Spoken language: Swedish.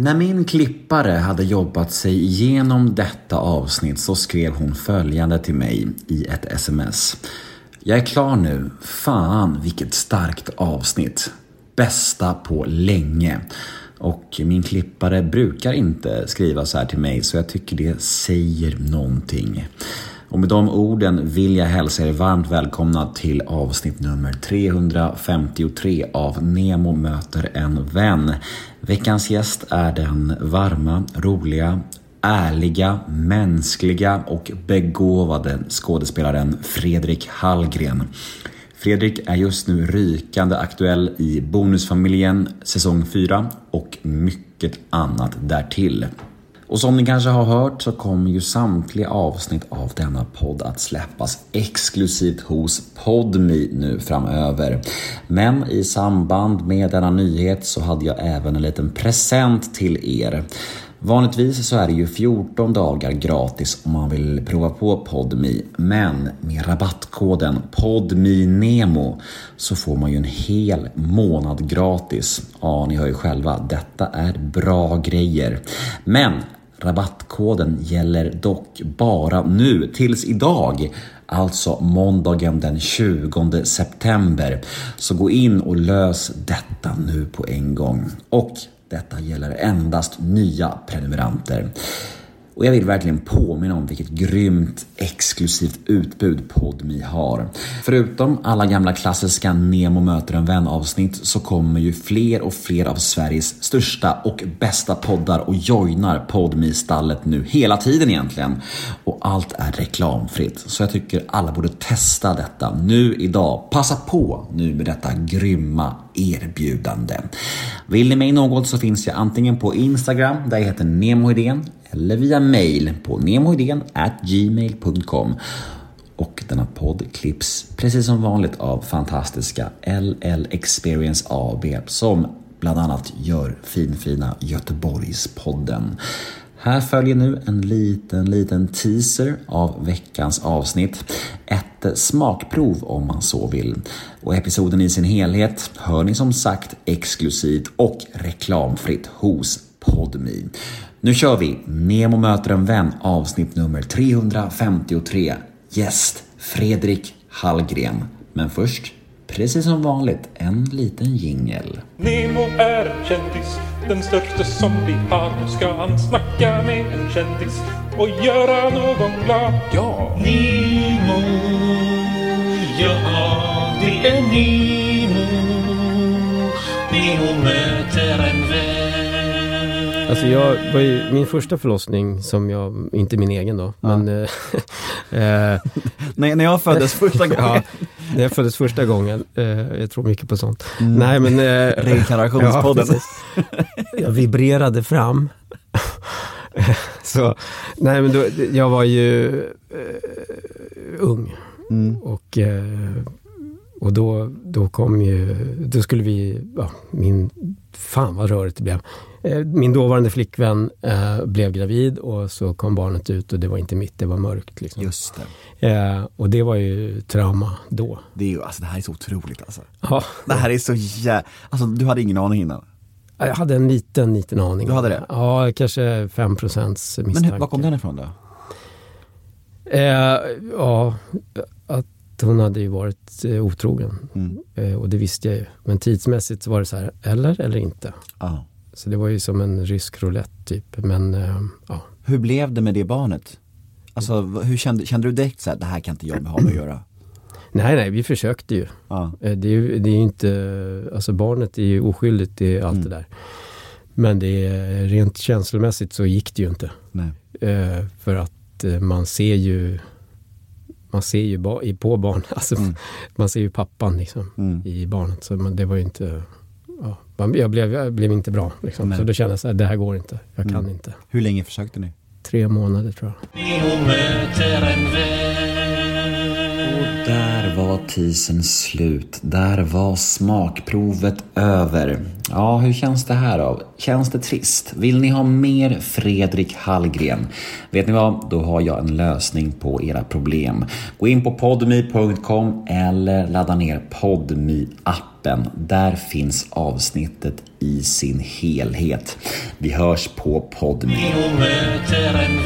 När min klippare hade jobbat sig igenom detta avsnitt så skrev hon följande till mig i ett sms. Jag är klar nu. Fan vilket starkt avsnitt. Bästa på länge. Och min klippare brukar inte skriva så här till mig så jag tycker det säger någonting. Och med de orden vill jag hälsa er varmt välkomna till avsnitt nummer 353 av Nemo möter en vän. Veckans gäst är den varma, roliga, ärliga, mänskliga och begåvade skådespelaren Fredrik Hallgren. Fredrik är just nu rykande aktuell i Bonusfamiljen säsong 4 och mycket annat därtill. Och som ni kanske har hört så kommer ju samtliga avsnitt av denna podd att släppas exklusivt hos Podmi nu framöver. Men i samband med denna nyhet så hade jag även en liten present till er. Vanligtvis så är det ju 14 dagar gratis om man vill prova på Podmi. Men med rabattkoden PODMINEMO så får man ju en hel månad gratis. Ja, ni hör ju själva, detta är bra grejer. Men Rabattkoden gäller dock bara nu, tills idag. Alltså måndagen den 20 september. Så gå in och lös detta nu på en gång. Och detta gäller endast nya prenumeranter. Och jag vill verkligen påminna om vilket grymt exklusivt utbud Podmi har. Förutom alla gamla klassiska Nemo möter en vän avsnitt så kommer ju fler och fler av Sveriges största och bästa poddar och joinar Podmi stallet nu hela tiden egentligen. Och allt är reklamfritt. Så jag tycker alla borde testa detta nu idag. Passa på nu med detta grymma erbjudande. Vill ni mig något så finns jag antingen på Instagram där jag heter Nemohedén eller via mail på gmail.com och denna podd klipps precis som vanligt av fantastiska LL Experience AB som bland annat gör finfina Göteborgspodden. Här följer nu en liten, liten teaser av veckans avsnitt. Ett smakprov om man så vill. Och episoden i sin helhet hör ni som sagt exklusivt och reklamfritt hos Podmi. Nu kör vi Nemo möter en vän avsnitt nummer 353. Gäst Fredrik Hallgren. Men först, precis som vanligt, en liten jingel. Nemo är en kändis, den största som vi har. Nu ska han snacka med en kändis och göra någon glad. Ja! Nemo, ja det är Nemo. Nemo möter en vän. Alltså jag var ju, min första förlossning som jag, inte min egen då, Ja. men eh, eh, när, när jag föddes första gången. ja, när jag föddes första gången, eh, jag tror mycket på sånt. Mm. Nej men... Eh, Reinkarnationspodden. Ja. Jag vibrerade fram. Så, nej men då, jag var ju eh, ung Mm. och, eh, och då, då kom ju, då skulle vi, ja, min, fan vad rörigt det blev. Eh, Min dåvarande flickvän eh, blev gravid och så kom barnet ut och det var inte mitt, det var mörkt. Liksom. Just det. Eh, och det var ju trauma då. Det, är ju, alltså, det här är så otroligt alltså. Ja, Det här är så jä... Alltså du hade ingen aning innan? Jag hade en liten, liten aning. Du hade det? Ja, kanske 5 procents Men misstanke. hur, var kom den ifrån då? Eh, ja, att hon hade ju varit eh, otrogen. Mm. Eh, och det visste jag ju. Men tidsmässigt var det så här, eller eller inte. Ja. Så det var ju som en rysk roulette typ. Men eh, ja. Hur blev det med det barnet? Alltså hur kände, kände du direkt så här, det här kan inte jag ha med att göra? Nej, nej, vi försökte ju. Ja. Eh, Det är ju det är ju inte, alltså barnet är ju oskyldigt i allt Mm. det där. Men det är, rent känslomässigt så gick det ju inte. Nej. Eh, för att eh, man ser ju man ser ju ba, i- på barn, alltså, Mm. man ser ju pappan liksom, Mm. i barnet. Så man, det var ju inte, ja, man, jag, blev, jag blev inte bra. Liksom. Så då kände jag så här, det här går inte, jag kan Mm. inte. Hur länge försökte ni? Tre månader tror jag var teasern slut. Där var smakprovet över. Ja, hur känns det här då? Känns det trist? Vill ni ha mer Fredrik Hallgren? Vet ni vad? Då har jag en lösning på era problem. Gå in på podmi.com eller ladda ner podmi appen Där finns avsnittet i sin helhet. Vi hörs på podmi. Möter en